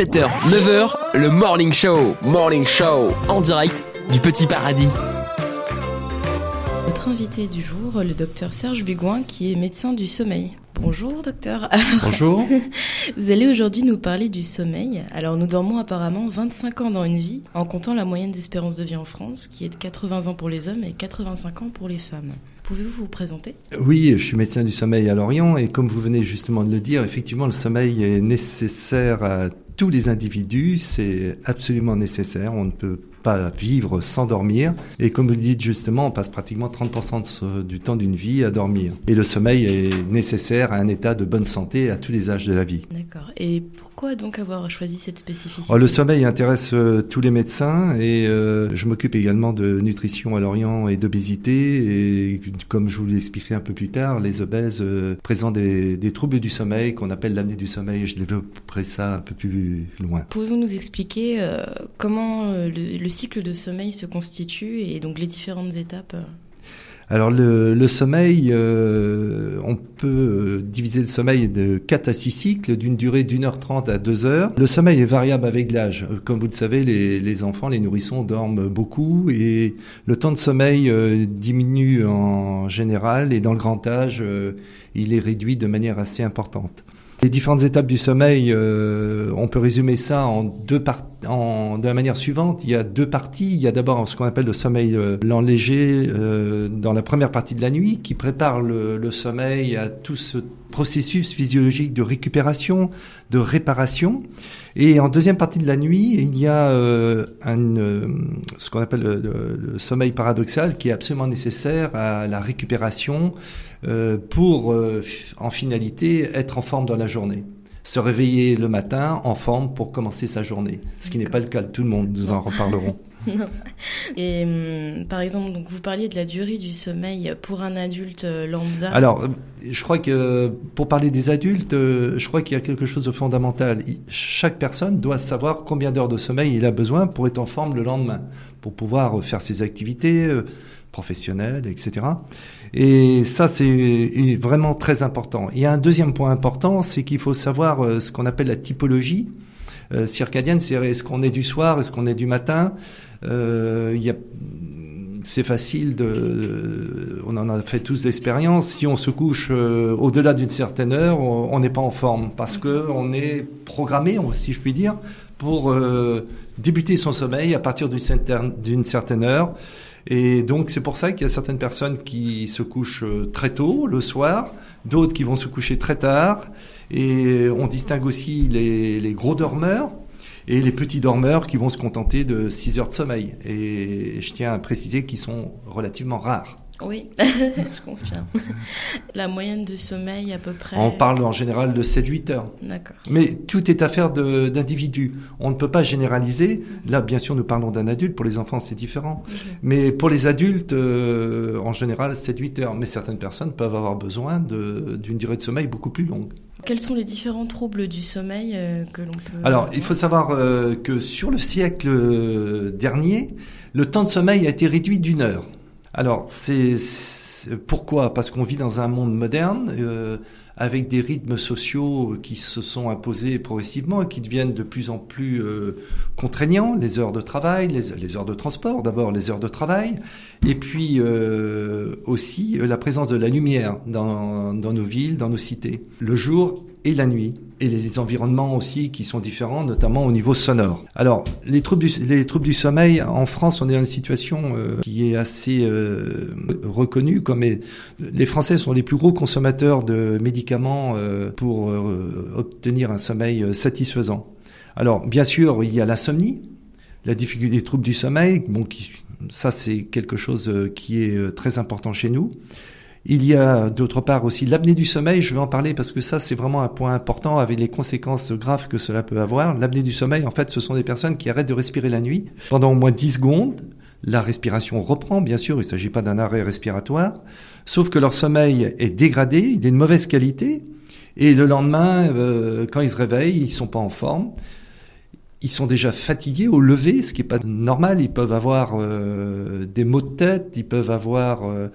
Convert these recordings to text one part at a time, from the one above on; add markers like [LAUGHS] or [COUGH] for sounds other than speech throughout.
7h, 9h, le Morning Show. Morning Show, en direct du Petit Paradis. Notre invité du jour, le docteur Serge Bugouin, qui est médecin du sommeil. Bonjour docteur. Bonjour. [LAUGHS] Vous allez aujourd'hui nous parler du sommeil. Alors nous dormons apparemment 25 ans dans une vie, en comptant la moyenne d'espérance de vie en France, qui est de 80 ans pour les hommes et 85 ans pour les femmes. Pouvez-vous vous présenter? Oui, je suis médecin du sommeil à Lorient et comme vous venez justement de le dire, effectivement le sommeil est nécessaire à tous les individus, c'est absolument nécessaire, on ne peut pas vivre sans dormir. Et comme vous le dites justement, on passe pratiquement 30% du temps d'une vie à dormir. Et le sommeil est nécessaire à un état de bonne santé à tous les âges de la vie. D'accord. Et pourquoi donc avoir choisi cette spécificité? Oh, Le sommeil intéresse euh, tous les médecins et euh, je m'occupe également de nutrition à Lorient et d'obésité. Et comme je vous l'expliquerai un peu plus tard, les obèses euh, présentent des, des, troubles du sommeil qu'on appelle l'apnée du sommeil. Je développerai ça un peu plus loin. Pouvez-vous nous expliquer comment le, le cycle de sommeil se constitue et donc les différentes étapes alors le, sommeil, euh, on peut euh, diviser le sommeil de 4 à 6 cycles d'une durée d'une heure trente à 2 heures. Le sommeil est variable avec l'âge. Euh, comme vous le savez, les, enfants, les nourrissons dorment beaucoup et le temps de sommeil diminue en général et dans le grand âge, il est réduit de manière assez importante. Les différentes étapes du sommeil, euh, on peut résumer ça en deux en, de la manière suivante. Il y a deux parties. Il y a d'abord ce qu'on appelle le sommeil euh, lent euh, dans la première partie de la nuit, qui prépare le, le sommeil à tout ce processus physiologique de récupération, de réparation. Et en deuxième partie de la nuit, il y a euh, euh, ce qu'on appelle le, sommeil paradoxal qui est absolument nécessaire à la récupération euh, pour, en finalité, être en forme dans la journée. Se réveiller le matin en forme pour commencer sa journée. Ce qui n'est pas le cas de tout le monde, nous en reparlerons. [LAUGHS] Et hum, par exemple, donc vous parliez de la durée du sommeil pour un adulte euh, lambda. Alors, je crois que pour parler des adultes, je crois qu'il y a quelque chose de fondamental. Chaque personne doit savoir combien d'heures de sommeil il a besoin pour être en forme le lendemain, pour pouvoir faire ses activités professionnelles, etc. Et ça, c'est vraiment très important. A un deuxième point important, c'est qu'il faut savoir euh, ce qu'on appelle la typologie euh, circadienne, c'est est-ce qu'on est du soir, est-ce qu'on est du matin? Euh, c'est facile de, on en a fait tous l'expérience. Si on se couche euh, au-delà d'une certaine heure, on n'est pas en forme parce que on est programmé, si je puis dire, pour euh, débuter son sommeil à partir d'une certaine, heure. Et donc c'est pour ça qu'il y a certaines personnes qui se couchent très tôt le soir, d'autres qui vont se coucher très tard. Et on distingue aussi les, gros dormeurs et les petits dormeurs qui vont se contenter de 6 heures de sommeil. Et je tiens à préciser qu'ils sont relativement rares. Oui, [LAUGHS] je confirme. [LAUGHS] La moyenne de sommeil à peu près. On parle en général de 7-8 heures. D'accord. Mais tout est affaire d'individus. On ne peut pas généraliser. Là, bien sûr, nous parlons d'un adulte. Pour les enfants, c'est différent. Mm -hmm. Mais pour les adultes, euh, en général, 7-8 heures. Mais certaines personnes peuvent avoir besoin d'une durée de sommeil beaucoup plus longue. Quels sont les différents troubles du sommeil euh, que l'on peut... Alors, il faut savoir euh, que sur le siècle dernier, le temps de sommeil a été réduit d'une heure. Alors, c'est pourquoi? Parce qu'on vit dans un monde moderne euh, avec des rythmes sociaux qui se sont imposés progressivement et qui deviennent de plus en plus euh, contraignants. Les heures de travail, les, les heures de transport, d'abord les heures de travail, et puis euh, aussi la présence de la lumière dans, dans nos villes, dans nos cités, le jour et la nuit et les environnements aussi qui sont différents, notamment au niveau sonore. Alors, les troubles du, les troubles du sommeil, en France, on est dans une situation euh, qui est assez euh, reconnue comme les Français sont les plus gros consommateurs de médicaments euh, pour obtenir un sommeil satisfaisant. Alors, bien sûr, il y a l'insomnie, la difficulté des troubles du sommeil, bon, ça c'est quelque chose qui est très important chez nous. Il y a d'autre part aussi l'apnée du sommeil, je vais en parler parce que ça c'est vraiment un point important avec les conséquences graves que cela peut avoir. L'apnée du sommeil, en fait, ce sont des personnes qui arrêtent de respirer la nuit. Pendant au moins 10 secondes. La respiration reprend, bien sûr, il ne s'agit pas d'un arrêt respiratoire, sauf que leur sommeil est dégradé, il est de mauvaise qualité, et le lendemain, euh, quand ils se réveillent, ils sont pas en forme. Ils sont déjà fatigués au lever, ce qui est pas normal. Ils peuvent avoir euh, des maux de tête, ils peuvent avoir euh,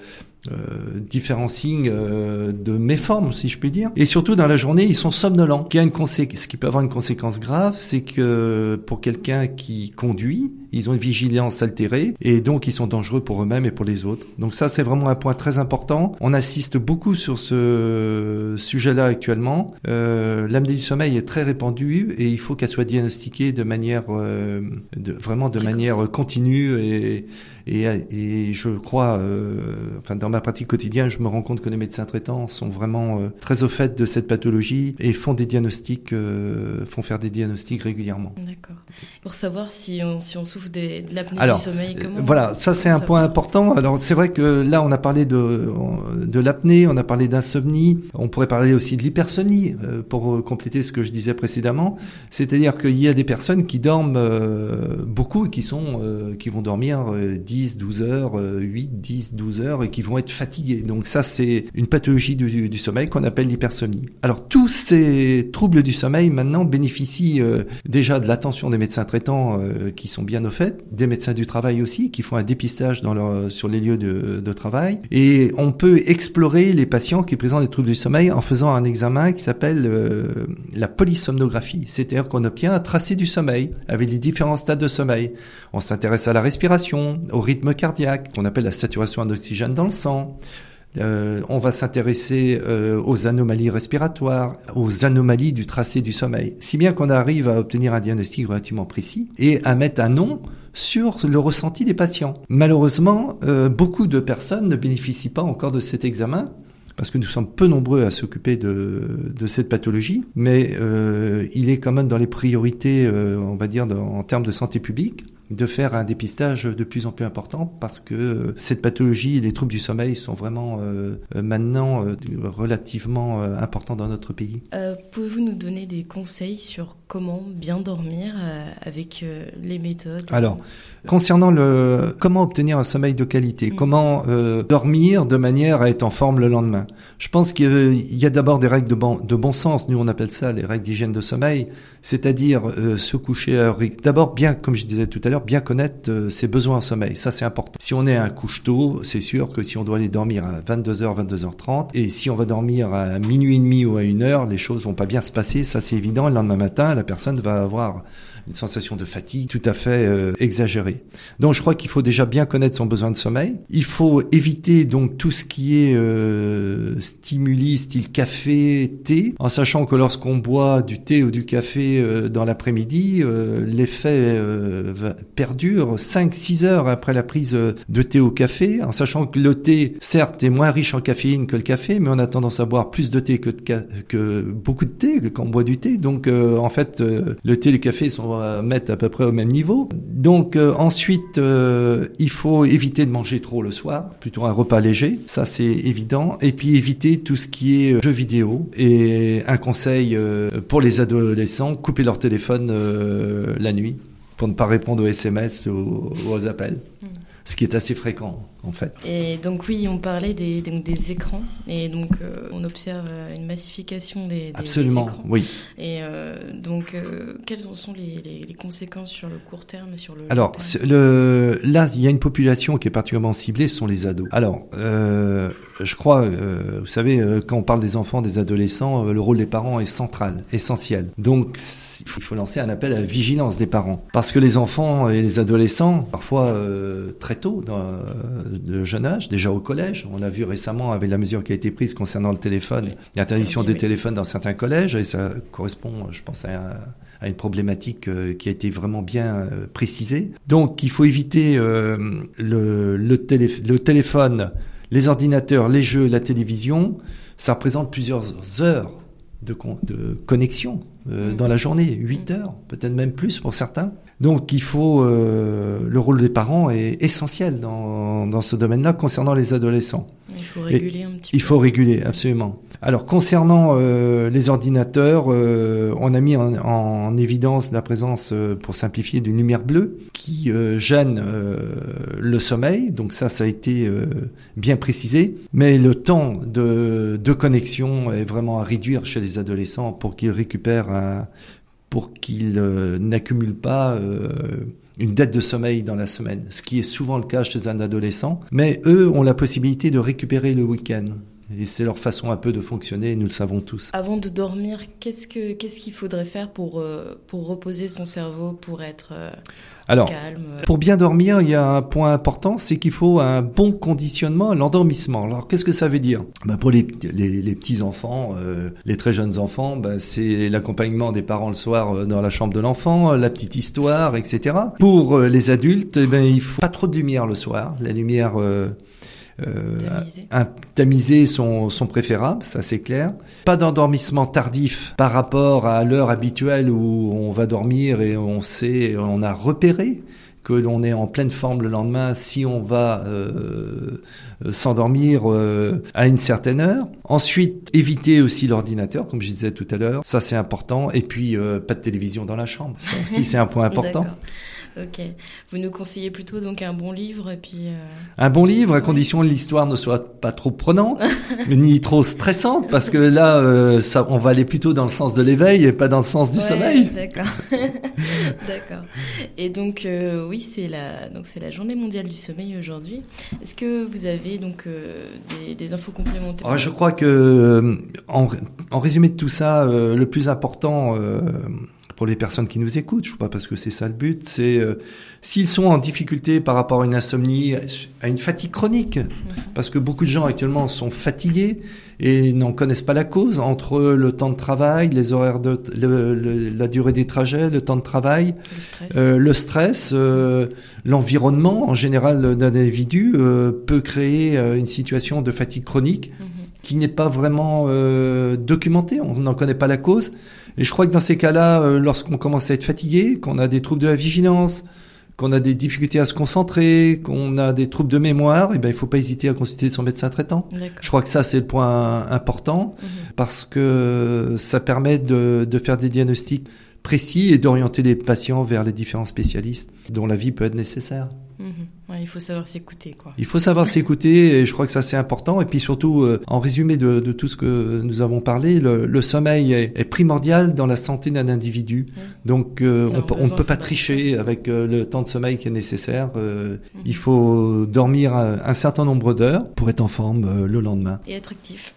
euh, différents signes euh, de méforme, si je puis dire. Et surtout dans la journée, ils sont somnolents. Qui a une ce qui peut avoir une conséquence grave, c'est que pour quelqu'un qui conduit, ils ont une vigilance altérée et donc ils sont dangereux pour eux-mêmes et pour les autres. Donc ça, c'est vraiment un point très important. On assiste beaucoup sur ce sujet-là actuellement. Euh, L'apnée du sommeil est très répandue et il faut qu'elle soit diagnostiquée de manière, euh, de, vraiment de manière continue et, et, et je crois, euh, enfin dans ma pratique quotidienne, je me rends compte que les médecins traitants sont vraiment euh, très au fait de cette pathologie et font des diagnostics, font faire des diagnostics régulièrement. D'accord. Pour savoir si on, si on souffre des, de l'apnée du sommeil, comment Voilà, ça c'est un point important. Alors c'est vrai que là on a parlé de, de l'apnée, on a parlé d'insomnie, on pourrait parler aussi de l'hypersomnie euh, pour compléter ce que je disais précédemment. C'est-à-dire qu'il y a des personnes qui dorment euh, beaucoup et qui sont euh, qui vont dormir 10, 12 heures, 8, 10, 12 heures et qui vont être fatigués. Donc ça c'est une pathologie du, du sommeil qu'on appelle l'hypersomnie. Alors tous ces troubles du sommeil maintenant bénéficient déjà de l'attention des médecins traitants qui sont bien au des médecins du travail aussi qui font un dépistage sur les lieux de, de travail et on peut explorer les patients qui présentent des troubles du sommeil en faisant un examen qui s'appelle euh, la polysomnographie, c'est-à-dire qu'on obtient un tracé du sommeil avec les différents stades de sommeil. On s'intéresse à la respiration, au rythme cardiaque, qu'on appelle la saturation en oxygène dans le sang. Euh, on va s'intéresser euh, aux anomalies respiratoires, aux anomalies du tracé du sommeil, si bien qu'on arrive à obtenir un diagnostic relativement précis et à mettre un nom sur le ressenti des patients. Malheureusement, euh, beaucoup de personnes ne bénéficient pas encore de cet examen parce que nous sommes peu nombreux à s'occuper de, cette pathologie, mais il est quand même dans les priorités, on va dire, en termes de santé publique de faire un dépistage de plus en plus important parce que cette pathologie et les troubles du sommeil sont vraiment euh, maintenant euh, relativement euh, importants dans notre pays. Euh, Pouvez-vous nous donner des conseils sur comment bien dormir euh, avec euh, les méthodes? Alors, concernant le comment obtenir un sommeil de qualité, mmh. comment dormir de manière à être en forme le lendemain, je pense qu'il y a d'abord des règles de bon, de bon sens. Nous, on appelle ça les règles d'hygiène de sommeil, c'est-à-dire se coucher à d'abord bien, comme je disais tout à l'heure bien connaître euh, ses besoins en sommeil. Ça, c'est important. Si on est un couche tôt, c'est sûr que si on doit aller dormir à 22h, 22h30, et si on va dormir à minuit et demi ou à une heure, les choses vont pas bien se passer. Ça, c'est évident. Le lendemain matin, la personne va avoir une sensation de fatigue tout à fait euh, exagérée. Donc je crois qu'il faut déjà bien connaître son besoin de sommeil. Il faut éviter donc tout ce qui est euh, stimuli style café, thé, en sachant que lorsqu'on boit du thé ou du café euh, dans l'après-midi, euh, l'effet perdure 5-6 heures après la prise de thé ou café, en sachant que le thé, certes, est moins riche en caféine que le café, mais on a tendance à boire plus de thé que beaucoup de thé quand on boit du thé. Donc en fait, le thé et le café sont mettre à peu près au même niveau. Donc euh, ensuite, euh, il faut éviter de manger trop le soir, plutôt un repas léger, ça c'est évident. Et puis éviter tout ce qui est euh, jeux vidéo. Et un conseil pour les adolescents, couper leur téléphone la nuit pour ne pas répondre aux SMS ou aux appels. Mmh ce qui est assez fréquent en fait. Et donc oui, on parlait des, écrans et donc euh, on observe euh, une massification des, des Absolument, écrans. oui. Et euh, donc euh, quelles sont les, les, les, conséquences sur le court terme et sur le Alors le, là, il y a une population qui est particulièrement ciblée, ce sont les ados. Alors je crois, vous savez, quand on parle des enfants, des adolescents, le rôle des parents est central, essentiel. Donc il faut lancer un appel à la vigilance des parents. Parce que les enfants et les adolescents, parfois euh, très tôt, dans, de jeune âge, déjà au collège, on a vu récemment avec la mesure qui a été prise concernant le téléphone, l'interdiction des téléphones dans certains collèges, et ça correspond, je pense, à, à une problématique euh, qui a été vraiment bien euh, précisée. Donc il faut éviter euh, le, le, télé, le téléphone, les ordinateurs, les jeux, la télévision. Ça représente plusieurs heures de, de connexion euh, mmh. dans la journée, 8 heures, peut-être même plus pour certains. Donc il faut euh, le rôle des parents est essentiel dans, dans ce domaine-là concernant les adolescents. Il faut réguler un petit peu. Il faut réguler absolument. Alors concernant euh, les ordinateurs, euh, on a mis en, en, évidence la présence, euh, pour simplifier, d'une lumière bleue qui gêne le sommeil. Donc ça, ça a été bien précisé. Mais le temps de, de connexion est vraiment à réduire chez les adolescents pour qu'ils récupèrent un pour qu'ils n'accumulent pas une dette de sommeil dans la semaine, ce qui est souvent le cas chez un adolescent. Mais eux ont la possibilité de récupérer le week-end. Et c'est leur façon un peu de fonctionner, nous le savons tous. Avant de dormir, qu'est-ce que qu'est-ce qu'il faudrait faire pour euh, pour reposer son cerveau, pour être euh, Alors, calme pour bien dormir, il y a un point important, c'est qu'il faut un bon conditionnement, l'endormissement. Alors, qu'est-ce que ça veut dire? Ben, Pour les, les, les petits enfants, euh, les très jeunes enfants, ben, c'est l'accompagnement des parents le soir dans la chambre de l'enfant, la petite histoire, etc. Pour les adultes, eh ben, il faut pas trop de lumière le soir. La lumière euh, un, tamisés sont, sont préférables, ça c'est clair. Pas d'endormissement tardif par rapport à l'heure habituelle où on va dormir et on sait, on a repéré que l'on est en pleine forme le lendemain si on va euh, s'endormir euh, à une certaine heure. Ensuite, éviter aussi l'ordinateur, comme je disais tout à l'heure, ça c'est important. Et puis, euh, pas de télévision dans la chambre, ça aussi [LAUGHS] c'est un point important. Ok. Vous nous conseillez plutôt donc un bon livre et puis. Euh... Un bon livre à condition que l'histoire ne soit pas trop prenante, [LAUGHS] ni trop stressante, parce que là, euh, ça, on va aller plutôt dans le sens de l'éveil et pas dans le sens du Ouais, sommeil. D'accord. [LAUGHS] D'accord. Et donc euh, oui, c'est la donc c'est la Journée mondiale du sommeil aujourd'hui. Est-ce que vous avez donc des, des infos complémentaires? Ah, je crois que, en, en résumé de tout ça, le plus important pour les personnes qui nous écoutent, je ne sais pas parce que c'est ça le but, c'est euh, s'ils sont en difficulté par rapport à une insomnie, à une fatigue chronique, parce que beaucoup de gens actuellement sont fatigués et n'en connaissent pas la cause entre le temps de travail, les horaires de le- le- la durée des trajets, le temps de travail, Le stress. euh, euh, l'environnement en général d'un individu euh, peut créer euh, une situation de fatigue chronique Mhm. qui n'est pas vraiment euh, documentée, on n'en connaît pas la cause. Et je crois que dans ces cas-là, euh, lorsqu'on commence à être fatigué, qu'on a des troubles de la vigilance, qu'on a des difficultés à se concentrer, qu'on a des troubles de mémoire, et ben il faut pas hésiter à consulter son médecin traitant. Je crois que ça c'est le point important Mhm. parce que ça permet de, de faire des diagnostics précis et d'orienter les patients vers les différents spécialistes dont la vie peut être nécessaire. Mhm. Ouais, il faut savoir s'écouter quoi. Il faut savoir s'écouter et je crois que ça c'est important. Et puis surtout, euh, en résumé de, de tout ce que nous avons parlé, le, le sommeil est, est primordial dans la santé d'un individu. Ouais. Donc euh, on, ne peut pas tricher avec euh, le temps de sommeil qui est nécessaire. Mhm. Il faut dormir un, un certain nombre d'heures pour être en forme le lendemain. Et être actif.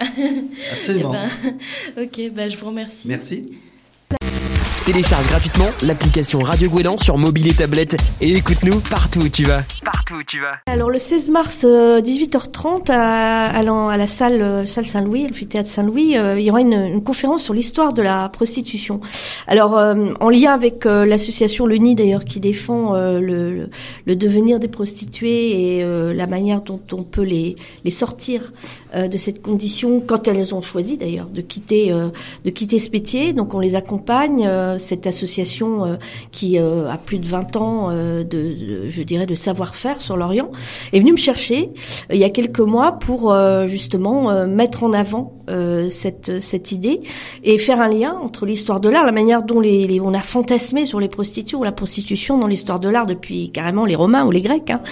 Absolument. [LAUGHS] Eh ben, ok, bah, je vous remercie. Merci. Télécharge gratuitement l'application Radio Gouélan sur mobile et tablette et écoute-nous partout où tu vas. Partout où tu vas. Alors le 16 mars, euh, 18h30, à, à, la salle, euh, salle Saint-Louis, l'amphithéâtre Saint-Louis, euh, il y aura une, conférence sur l'histoire de la prostitution. Alors euh, en lien avec euh, l'association Le Nid d'ailleurs qui défend euh, le, le, devenir des prostituées et euh, la manière dont on peut les, les sortir euh, de cette condition quand elles ont choisi d'ailleurs de quitter euh, de quitter ce métier. Donc on les accompagne. Cette association euh, qui euh, a plus de 20 ans euh, de, je dirais, de savoir-faire sur l'Orient, est venue me chercher il y a quelques mois pour justement mettre en avant euh, cette cette idée et faire un lien entre l'histoire de l'art, la manière dont les, les- on a fantasmé sur les prostituées ou la prostitution dans l'histoire de l'art depuis carrément les Romains ou les Grecs, hein,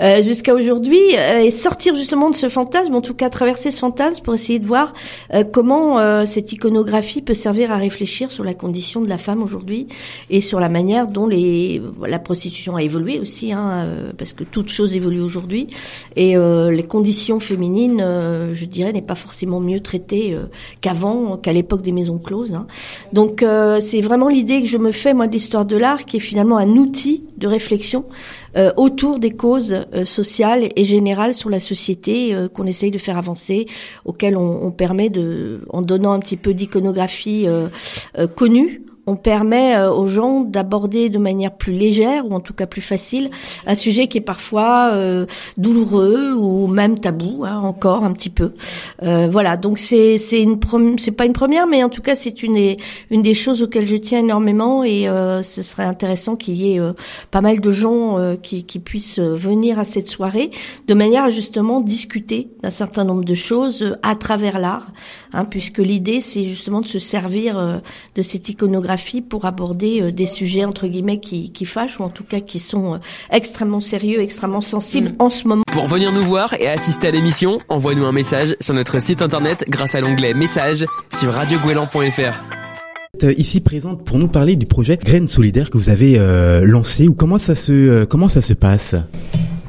euh, jusqu'à aujourd'hui, euh, et sortir justement de ce fantasme, en tout cas traverser ce fantasme pour essayer de voir euh, comment cette iconographie peut servir à réfléchir sur la condition de la femme aujourd'hui et sur la manière dont les, la prostitution a évolué aussi, hein, parce que toute chose évolue aujourd'hui, et les conditions féminines, je dirais, n'est pas forcément mieux traitées euh, qu'avant, qu'à l'époque des maisons closes. hein. Donc euh, c'est vraiment l'idée que je me fais moi de l'histoire de l'art, qui est finalement un outil de réflexion euh, autour des causes sociales et générales sur la société qu'on essaye de faire avancer, auxquelles on, on permet de, en donnant un petit peu d'iconographie connue, on permet euh, aux gens d'aborder de manière plus légère ou en tout cas plus facile un sujet qui est parfois euh, douloureux ou même tabou hein, encore un petit peu. Euh, voilà, donc c'est c'est une c'est pas une première, mais en tout cas c'est une des une des choses auxquelles je tiens énormément et euh, ce serait intéressant qu'il y ait euh, pas mal de gens euh, qui qui puissent venir à cette soirée de manière à justement discuter d'un certain nombre de choses à travers l'art, hein, puisque l'idée c'est justement de se servir de cette iconographie pour aborder euh, des sujets entre guillemets qui, qui fâchent ou en tout cas qui sont euh, extrêmement sérieux, extrêmement sensibles Mm. en ce moment. Pour venir nous voir et assister à l'émission, envoie-nous un message sur notre site internet grâce à l'onglet message sur radiogouélan.fr. ici présente pour nous parler du projet Graines solidaires que vous avez lancé ou comment ça se comment ça se passe?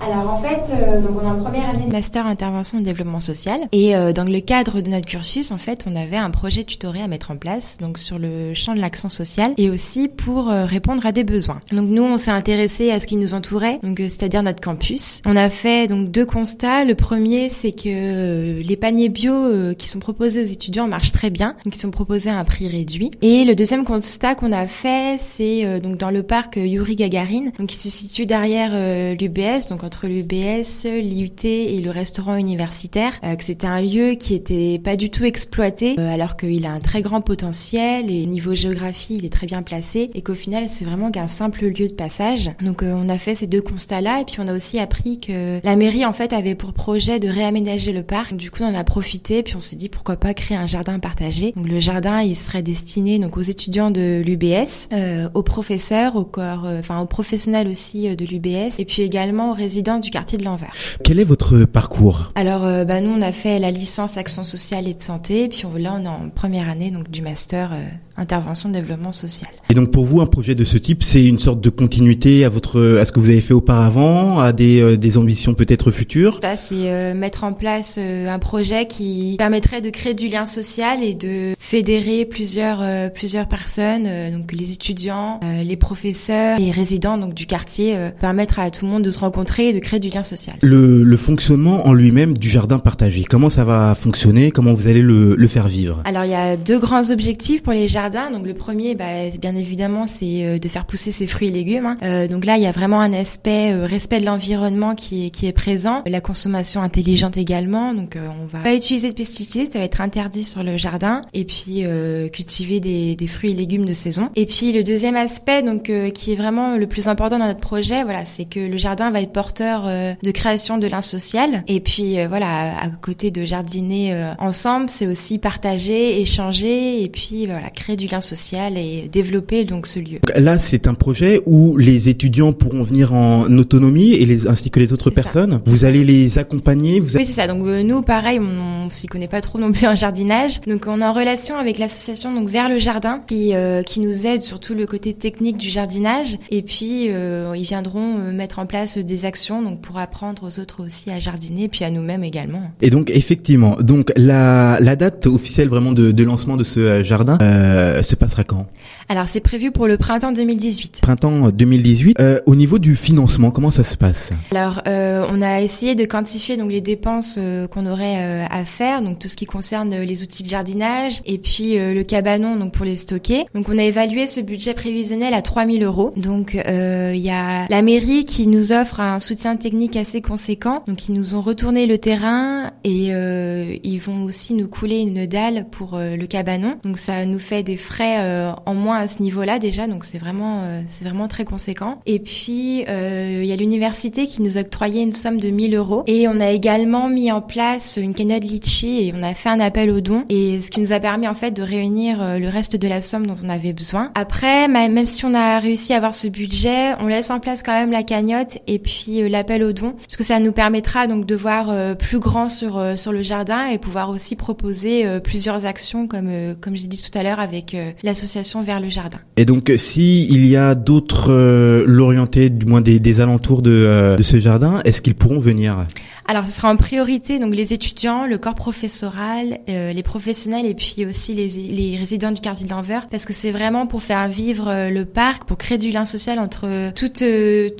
Alors en fait, euh, donc on est en première année de master intervention et développement social et euh, dans le cadre de notre cursus, en fait, on avait un projet tutoré à mettre en place donc sur le champ de l'action sociale et aussi pour euh, répondre à des besoins. Donc nous, on s'est intéressé à ce qui nous entourait, donc c'est-à-dire notre campus. On a fait donc deux constats. Le premier, c'est que les paniers bio qui sont proposés aux étudiants marchent très bien, donc ils sont proposés à un prix réduit. Et le deuxième constat qu'on a fait, c'est donc dans le parc Yuri Gagarin, donc qui se situe derrière l'UBS, donc entre l'UBS, l'IUT et le restaurant universitaire, euh, que c'était un lieu qui était pas du tout exploité, euh, alors qu'il a un très grand potentiel et niveau géographie, il est très bien placé, et qu'au final, c'est vraiment qu'un simple lieu de passage. Donc, euh, on a fait ces deux constats-là, et puis on a aussi appris que la mairie, en fait, avait pour projet de réaménager le parc. Du coup, on en a profité, puis on s'est dit pourquoi pas créer un jardin partagé. Donc, le jardin, il serait destiné donc aux étudiants de l'UBS, aux professeurs, aux corps, enfin aux professionnels aussi de l'UBS, et puis également aux résidents du quartier de l'Anvers. Quel est votre parcours Alors, euh, bah, nous, on a fait la licence action sociale et de santé, puis là, on est en première année donc du master euh, intervention de développement social. Et donc pour vous, un projet de ce type, c'est une sorte de continuité à votre, à ce que vous avez fait auparavant, à des, euh, des ambitions peut-être futures? Ça, c'est euh, mettre en place euh, un projet qui permettrait de créer du lien social et de fédérer plusieurs plusieurs personnes, donc les étudiants, les professeurs, les résidents donc du quartier, permettre à tout le monde de se rencontrer et de créer du lien social. Le, le fonctionnement en lui-même du jardin partagé, comment ça va fonctionner, comment vous allez le, le faire vivre? Alors il y a deux grands objectifs pour les jardins donc le premier, bah, bien évidemment, c'est euh, de faire pousser ses fruits et légumes. Hein. Euh, donc là, il y a vraiment un aspect euh, respect de l'environnement qui est, présent, la consommation intelligente également. Donc on va pas utiliser de pesticides, ça va être interdit sur le jardin, et puis cultiver des, des, fruits et légumes de saison. Et puis le deuxième aspect, donc qui est vraiment le plus important dans notre projet, voilà, c'est que le jardin va être porteur de création de lien social. Et puis voilà, à côté de jardiner ensemble, c'est aussi partager, échanger, et puis voilà, créer du lien social et développer donc ce lieu. Là, c'est un projet où les étudiants pourront venir en autonomie et les, ainsi que les autres personnes. Vous allez les accompagner. Vous Oui, c'est ça. Donc euh, nous, pareil, on, on s'y connaît pas trop non plus en jardinage. Donc on est en relation avec l'association donc vers le jardin qui euh, qui nous aide sur tout le côté technique du jardinage. Et puis euh, ils viendront mettre en place des actions donc pour apprendre aux autres aussi à jardiner, puis à nous-mêmes également. Et donc effectivement, donc la la date officielle vraiment de, de lancement de ce jardin. Euh, euh, se passera quand Alors c'est prévu pour le printemps 2018. Printemps 2018. Euh, au niveau du financement, comment ça se passe Alors euh, on a essayé de quantifier donc les dépenses qu'on aurait à faire, donc tout ce qui concerne les outils de jardinage et puis le cabanon donc pour les stocker. Donc on a évalué ce budget prévisionnel à 3000 euros. Donc il y a la mairie qui nous offre un soutien technique assez conséquent. Donc ils nous ont retourné le terrain et ils vont aussi nous couler une dalle pour le cabanon. Donc ça nous fait des frais euh, en moins à ce niveau-là déjà, donc c'est vraiment euh, c'est vraiment très conséquent. Et puis euh, il y a l'université qui nous a octroyé une somme de 1000 euros et on a également mis en place une cagnotte litchi et on a fait un appel aux dons et ce qui nous a permis en fait de réunir le reste de la somme dont on avait besoin. Après, même si on a réussi à avoir ce budget, on laisse en place quand même la cagnotte et puis l'appel aux dons parce que ça nous permettra donc de voir plus grand sur sur le jardin et pouvoir aussi proposer plusieurs actions comme comme j'ai dit tout à l'heure avec euh, l'association Vers le Et donc, si il y a d'autres euh, l'orienté, du moins des, alentours euh, de, ce jardin, est-ce qu'ils pourront venir? Alors, ce sera en priorité donc les étudiants, le corps professoral, les professionnels et puis aussi les, les résidents du quartier de l'Anvers, parce que c'est vraiment pour faire vivre le parc, pour créer du lien social entre toutes,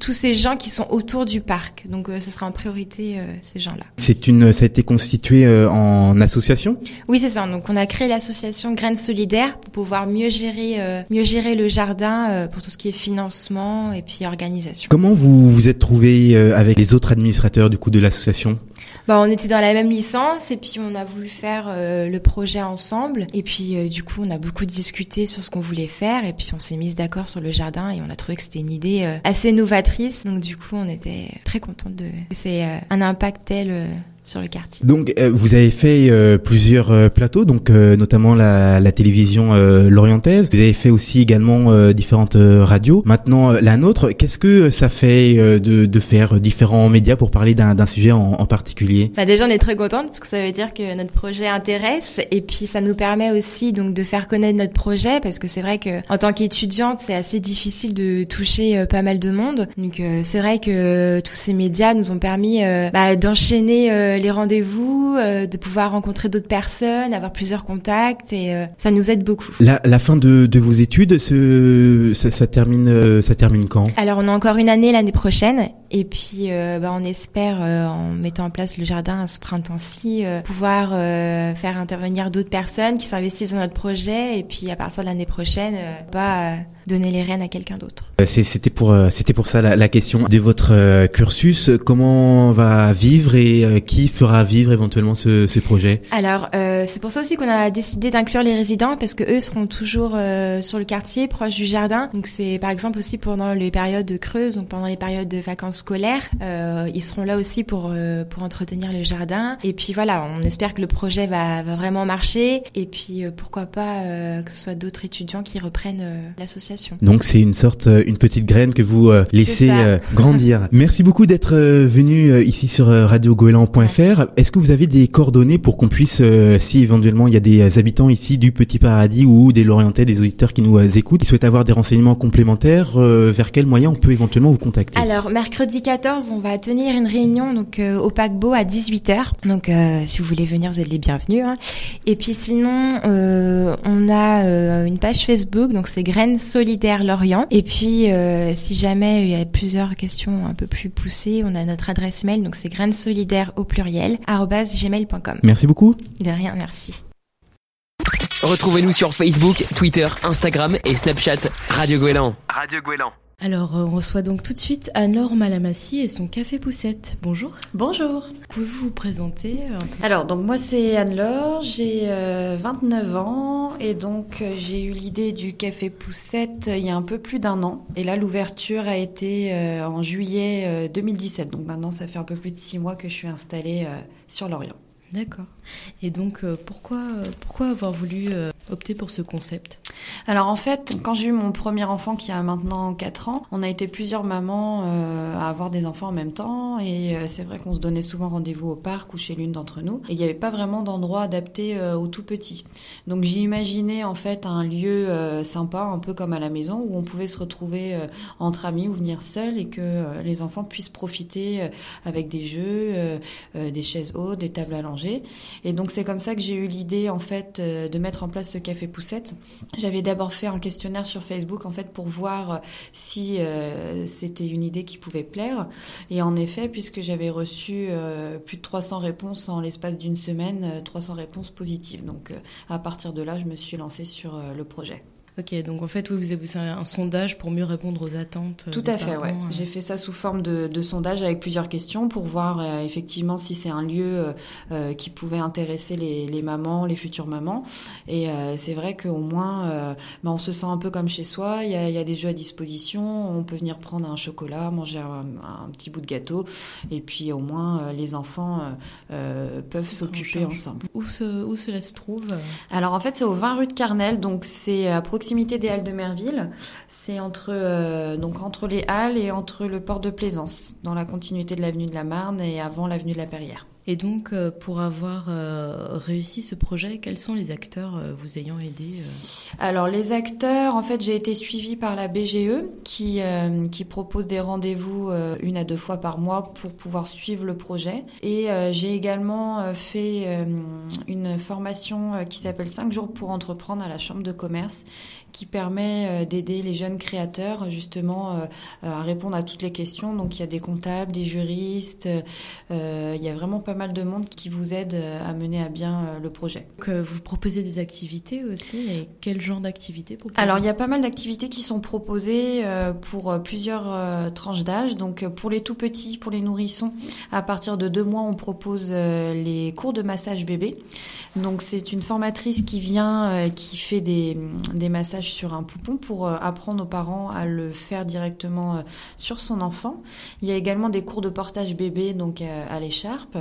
tous ces gens qui sont autour du parc. Donc, ce sera en priorité ces gens-là. C'est une, ça a été constitué en association? Oui, c'est ça. Donc, on a créé l'association Graines Solidaires pour pouvoir mieux gérer, euh, mieux gérer le jardin euh, pour tout ce qui est financement et puis organisation. Comment vous vous êtes trouvé euh, avec les autres administrateurs du coup de l'association? Bah, on était dans la même licence et puis on a voulu faire le projet ensemble. Et puis du coup on a beaucoup discuté sur ce qu'on voulait faire et puis on s'est mis d'accord sur le jardin et on a trouvé que c'était une idée assez novatrice. Donc du coup on était très contente de c'est un impact tel sur le quartier. Donc euh, vous avez fait euh, plusieurs euh, plateaux, donc notamment la, la télévision lorientaise. Vous avez fait aussi également différentes radios. Maintenant la nôtre, qu'est-ce que ça fait de, de, faire différents médias pour parler d'un sujet en, en particulier? Particulier bah Déjà, on est très contente parce que ça veut dire que notre projet intéresse et puis ça nous permet aussi donc de faire connaître notre projet parce que c'est vrai que en tant qu'étudiante, c'est assez difficile de toucher pas mal de monde. Donc c'est vrai que tous ces médias nous ont permis bah, d'enchaîner les rendez-vous, de pouvoir rencontrer d'autres personnes, avoir plusieurs contacts et ça nous aide beaucoup. La, la fin de, de vos études, ce, ça, ça termine, ça termine quand? Alors on a encore une année l'année prochaine et puis euh, bah, on espère euh, en mettant en place le jardin à ce printemps-ci euh, pouvoir faire intervenir d'autres personnes qui s'investissent dans notre projet et puis à partir de l'année prochaine pas donner les rênes à quelqu'un d'autre. C'était pour c'était pour ça la, la, question de votre cursus. Comment on va vivre et qui fera vivre éventuellement ce, ce projet? Alors c'est pour ça aussi qu'on a décidé d'inclure les résidents parce que eux seront toujours sur le quartier proche du jardin. Donc c'est par exemple aussi pendant les périodes creuses, donc pendant les périodes de vacances scolaires, euh, ils seront là aussi pour euh, pour entretenir le jardin. Et puis voilà, on espère que le projet va, va vraiment marcher. Et puis euh, pourquoi pas euh, que ce soit d'autres étudiants qui reprennent euh, Donc c'est une sorte, une petite graine que vous laissez grandir. [LAUGHS] Merci beaucoup d'être venu ici sur radiogoélan.fr. Est-ce que vous avez des coordonnées pour qu'on puisse, si éventuellement il y a des habitants ici du Petit Paradis ou des Lorientais, des auditeurs qui nous écoutent, qui souhaitent avoir des renseignements complémentaires, vers quel moyen on peut éventuellement vous contacter? Alors mercredi 14, on va tenir une réunion donc euh, au paquebot à 18h. Donc euh, si vous voulez venir, vous êtes les bienvenus. Hein. Et puis sinon, euh, on a une page Facebook, donc c'est Graines Solidaires Lorient. Et puis si jamais il y a plusieurs questions un peu plus poussées, on a notre adresse mail, donc c'est graines solidaires au pluriel gmail.com. Merci beaucoup. De rien, merci. Retrouvez-nous sur Facebook, Twitter, Instagram et Snapchat Radio Goéland. Radio Goéland. Alors, on reçoit donc tout de suite Anne-Laure Malamassi et son Café Poussette. Bonjour. Bonjour. Pouvez-vous vous présenter Alors, donc moi c'est Anne-Laure, j'ai 29 euh, ans et donc euh, j'ai eu l'idée du Café Poussette euh, il y a un peu plus d'un an. Et là, l'ouverture a été en juillet 2017. Donc maintenant, ça fait un peu plus de six mois que je suis installée sur l'Orient. D'accord. Et donc, euh, pourquoi, euh, pourquoi avoir voulu euh, opter pour ce concept? Alors, en fait, quand j'ai eu mon premier enfant qui a maintenant 4 ans, on a été plusieurs mamans à avoir des enfants en même temps. Et c'est vrai qu'on se donnait souvent rendez-vous au parc ou chez l'une d'entre nous. Et il n'y avait pas vraiment d'endroit adapté aux tout petits. Donc, j'ai imaginé, en fait, un lieu sympa, un peu comme à la maison, où on pouvait se retrouver entre amis ou venir seul et que les enfants puissent profiter avec des jeux, des chaises hautes, des tables langer et donc c'est comme ça que j'ai eu l'idée en fait euh, de mettre en place ce café poussette. D'abord fait un questionnaire sur Facebook en fait pour voir euh, si euh, c'était une idée qui pouvait plaire. Et en effet, puisque j'avais reçu plus de 300 réponses en l'espace d'une semaine, 300 réponses positives. Donc à partir de là, je me suis lancée sur le projet. Ok, donc en fait, vous avez un sondage pour mieux répondre aux attentes. Tout à fait, ouais. J'ai fait ça sous forme de, sondage avec plusieurs questions pour voir euh, effectivement si c'est un lieu euh, euh, qui pouvait intéresser les, mamans, les futures mamans. Et c'est vrai qu'au moins, bah, on se sent un peu comme chez soi. Il y, a, des jeux à disposition. On peut venir prendre un chocolat, manger un, petit bout de gâteau, et puis au moins les enfants peuvent s'occuper ensemble. Où, où cela se trouve Alors en fait, c'est au 20 rue de Carnel, donc c'est à proximité des Halles de Merville. C'est entre, euh, donc entre les Halles et entre le port de Plaisance, dans la continuité de l'avenue de la Marne et avant l'avenue de la Perrière. Et donc, euh, pour avoir euh, réussi ce projet, quels sont les acteurs euh, vous ayant aidé Alors, les acteurs, en fait, j'ai été suivie par la BGE qui, qui propose des rendez-vous une à deux fois par mois pour pouvoir suivre le projet. Et j'ai également fait une formation qui s'appelle 5 jours pour entreprendre à la Chambre de commerce qui permet d'aider les jeunes créateurs justement à répondre à toutes les questions. Donc, il y a des comptables, des juristes, il y a vraiment pas mal de monde qui vous aide euh, à mener à bien euh, le projet. Donc, euh, vous proposez des activités aussi et quel genre d'activités Alors il y a pas mal d'activités qui sont proposées pour plusieurs tranches d'âge. Donc pour les tout petits, pour les nourrissons, à partir de deux mois, on propose les cours de massage bébé. Donc c'est une formatrice qui vient, qui fait des, des, massages sur un poupon pour apprendre aux parents à le faire directement sur son enfant. Il y a également des cours de portage bébé donc à l'écharpe.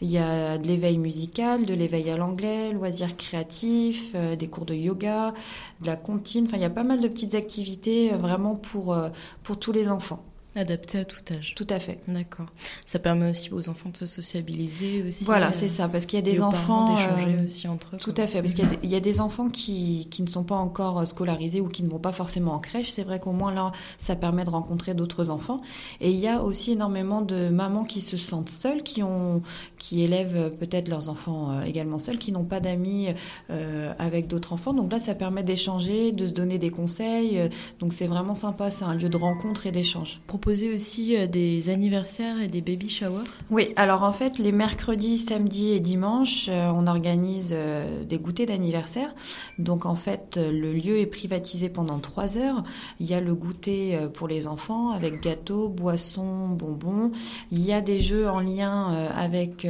Il y a de l'éveil musical, de l'éveil à l'anglais, loisirs créatifs, euh, des cours de yoga, de la comptine. Enfin, il y a pas mal de petites activités euh, vraiment euh, pour tous les enfants. Adapté à tout âge. Tout à fait. D'accord. Ça permet aussi aux enfants de se sociabiliser aussi. Voilà, c'est ça, parce qu'il y a des enfants d'échanger aussi entre eux. Tout à fait, parce qu'il y, a des enfants qui, qui ne sont pas encore scolarisés ou qui ne vont pas forcément en crèche. C'est vrai qu'au moins là, ça permet de rencontrer d'autres enfants. Et il y a aussi énormément de mamans qui se sentent seules, qui ont, qui élèvent peut-être leurs enfants également seuls, qui n'ont pas d'amis avec d'autres enfants. Donc là, ça permet d'échanger, de se donner des conseils. Donc c'est vraiment sympa, c'est un lieu de rencontre et d'échange. Proposer aussi euh, des anniversaires et des baby showers? Oui, alors en fait, les mercredis, samedis et dimanches, euh, on organise euh, des goûters d'anniversaire. Donc en fait, le lieu est privatisé pendant trois heures. Il y a le goûter pour les enfants avec gâteaux, boissons, bonbons. Il y a des jeux en lien avec,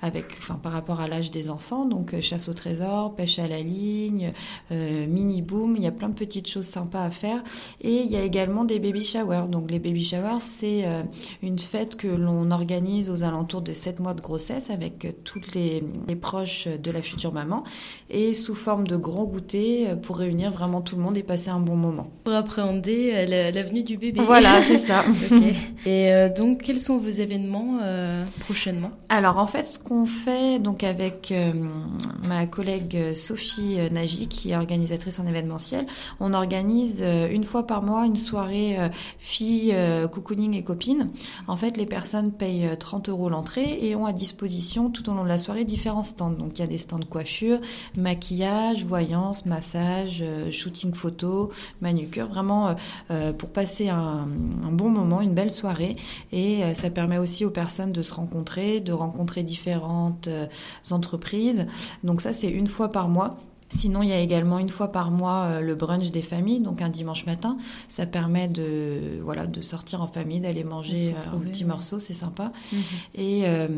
avec enfin, par rapport à l'âge des enfants. Donc chasse au trésor, pêche à la ligne, mini boom. Il y a plein de petites choses sympas à faire. Et il y a également des baby showers. Donc les baby showers, c'est euh, une fête que l'on organise aux alentours de 7 mois de grossesse avec euh, toutes les, proches de la future maman et sous forme de grands goûters euh, pour réunir vraiment tout le monde et passer un bon moment. Pour appréhender l'avenue du bébé. Voilà, [LAUGHS] c'est ça. Et donc, quels sont vos événements prochainement? Alors, en fait, ce qu'on fait donc avec ma collègue Sophie Nagy, qui est organisatrice en événementiel, on organise une fois par mois une soirée filles euh, cocooning et copines. En fait, les personnes payent 30 euh, euros l'entrée et ont à disposition tout au long de la soirée différents stands. Donc, il y a des stands coiffure, maquillage, voyance, massage, euh, shooting photo, manucure, vraiment pour passer un, bon moment, une belle soirée. Et ça permet aussi aux personnes de se rencontrer, de rencontrer différentes entreprises. Donc ça, c'est une fois par mois. Sinon, il y a également une fois par mois euh, le brunch des familles, donc un dimanche matin. Ça permet de voilà de sortir en famille, d'aller manger euh, un petit morceau, c'est sympa. Mhm. Et euh,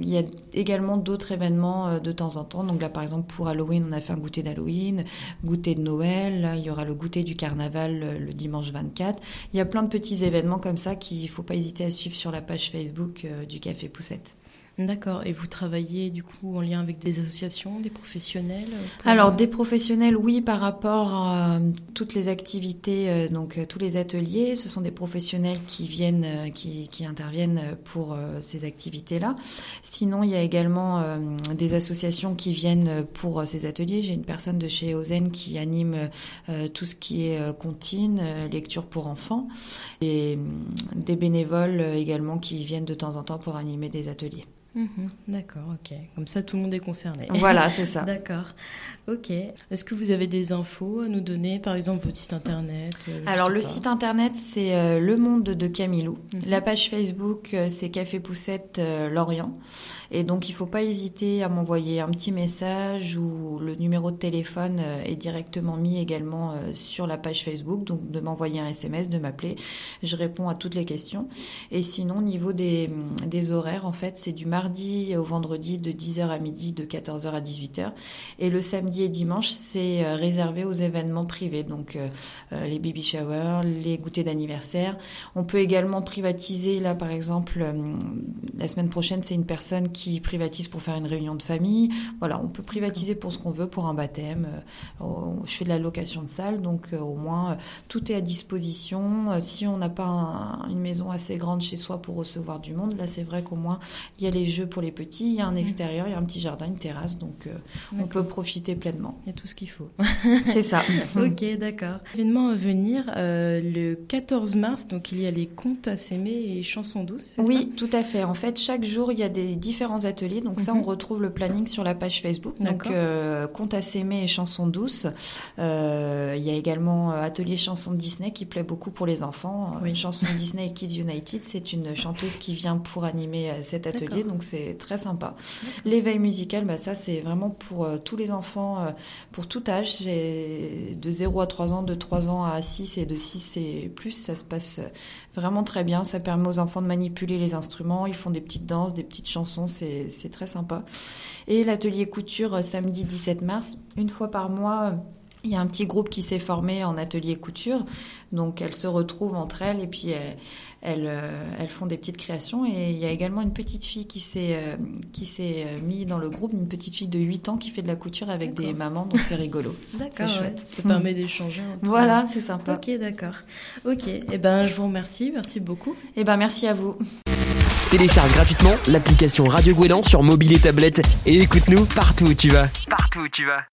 il y a également d'autres événements de temps en temps. Donc là, par exemple, pour Halloween, on a fait un goûter d'Halloween, goûter de Noël. Là, il y aura le goûter du carnaval le dimanche 24. Il y a plein de petits événements comme ça qu'il faut pas hésiter à suivre sur la page Facebook du Café Poussette. D'accord. Et vous travaillez du coup en lien avec des associations, des professionnels Alors des professionnels, oui, par rapport à euh, toutes les activités, euh, donc euh, tous les ateliers, ce sont des professionnels qui viennent, qui, interviennent pour ces activités-là. Sinon, il y a également des associations qui viennent pour ces ateliers. J'ai une personne de chez Ozen qui anime tout ce qui est comptine, lecture pour enfants, et des bénévoles également qui viennent de temps en temps pour animer des ateliers. Mhm. D'accord, ok. Comme ça, tout le monde est concerné. [LAUGHS] Voilà, c'est [LAUGHS] ça. D'accord. Ok. Est-ce que vous avez des infos à nous donner, par exemple votre site internet euh, Alors le site internet, c'est euh, Le Monde de Camilou. Mhm. La page Facebook, euh, c'est Café Poussette Lorient. Et donc, il ne faut pas hésiter à m'envoyer un petit message ou le numéro de téléphone est directement mis également sur la page Facebook. Donc, de m'envoyer un SMS, de m'appeler. Je réponds à toutes les questions. Et sinon, au niveau des, des horaires, en fait, c'est du mardi au vendredi de 10h à midi, de 14h à 18h. Et le samedi et dimanche, c'est euh, réservé aux événements privés, donc euh, euh, les baby showers, les goûters d'anniversaire. On peut également privatiser, là par exemple, la semaine prochaine, c'est une personne qui privatise pour faire une réunion de famille. Voilà, on peut privatiser pour ce qu'on veut, pour un baptême. Je fais de la location de salle, donc au moins tout est à disposition. Si on n'a pas une maison assez grande chez soi pour recevoir du monde, là c'est vrai qu'au moins il y a les jeux pour les petits, il y a un extérieur, il y a un petit jardin, une terrasse, donc euh, on peut profiter pleinement. Il y a tout ce qu'il faut. [LAUGHS] C'est ça. [LAUGHS] ok, d'accord. Événement à venir, euh, le 14 mars, donc il y a les contes à s'aimer et chansons douces, Oui, tout à fait. En fait, chaque jour, il y a des différents ateliers, donc ça, on mhm. retrouve le planning sur la page Facebook. Donc, euh, contes à s'aimer et chansons douces. il y a également atelier chansons de Disney qui plaît beaucoup pour les enfants. Oui. Chansons Disney Kids United, c'est une chanteuse qui vient pour animer cet atelier donc c'est très sympa. L'éveil musical, bah, ça c'est vraiment pour euh, tous les enfants, euh, pour tout âge, de 0 à 3 ans, de 3 ans à 6 et de 6 et plus, ça se passe euh, vraiment très bien. Ça permet aux enfants de manipuler les instruments, ils font des petites danses, des petites chansons, c'est très sympa. Et l'atelier couture samedi 17 mars, une fois par mois Il y a un petit groupe qui s'est formé en atelier couture, donc elles se retrouvent entre elles et puis elles, elles, euh, elles font des petites créations. Et il y a également une petite fille qui s'est euh, qui s'est euh, mise dans le groupe, une petite fille de 8 ans qui fait de la couture avec des mamans, donc c'est rigolo. [LAUGHS] D'accord, C'est ouais. chouette. ça permet d'échanger. Voilà, c'est sympa. Ok, d'accord. Ok, et ben je vous remercie, merci beaucoup. Et ben merci à vous. Télécharge gratuitement l'application Radio Gouélan sur mobile et tablette et écoute-nous partout où tu vas. Partout où tu vas.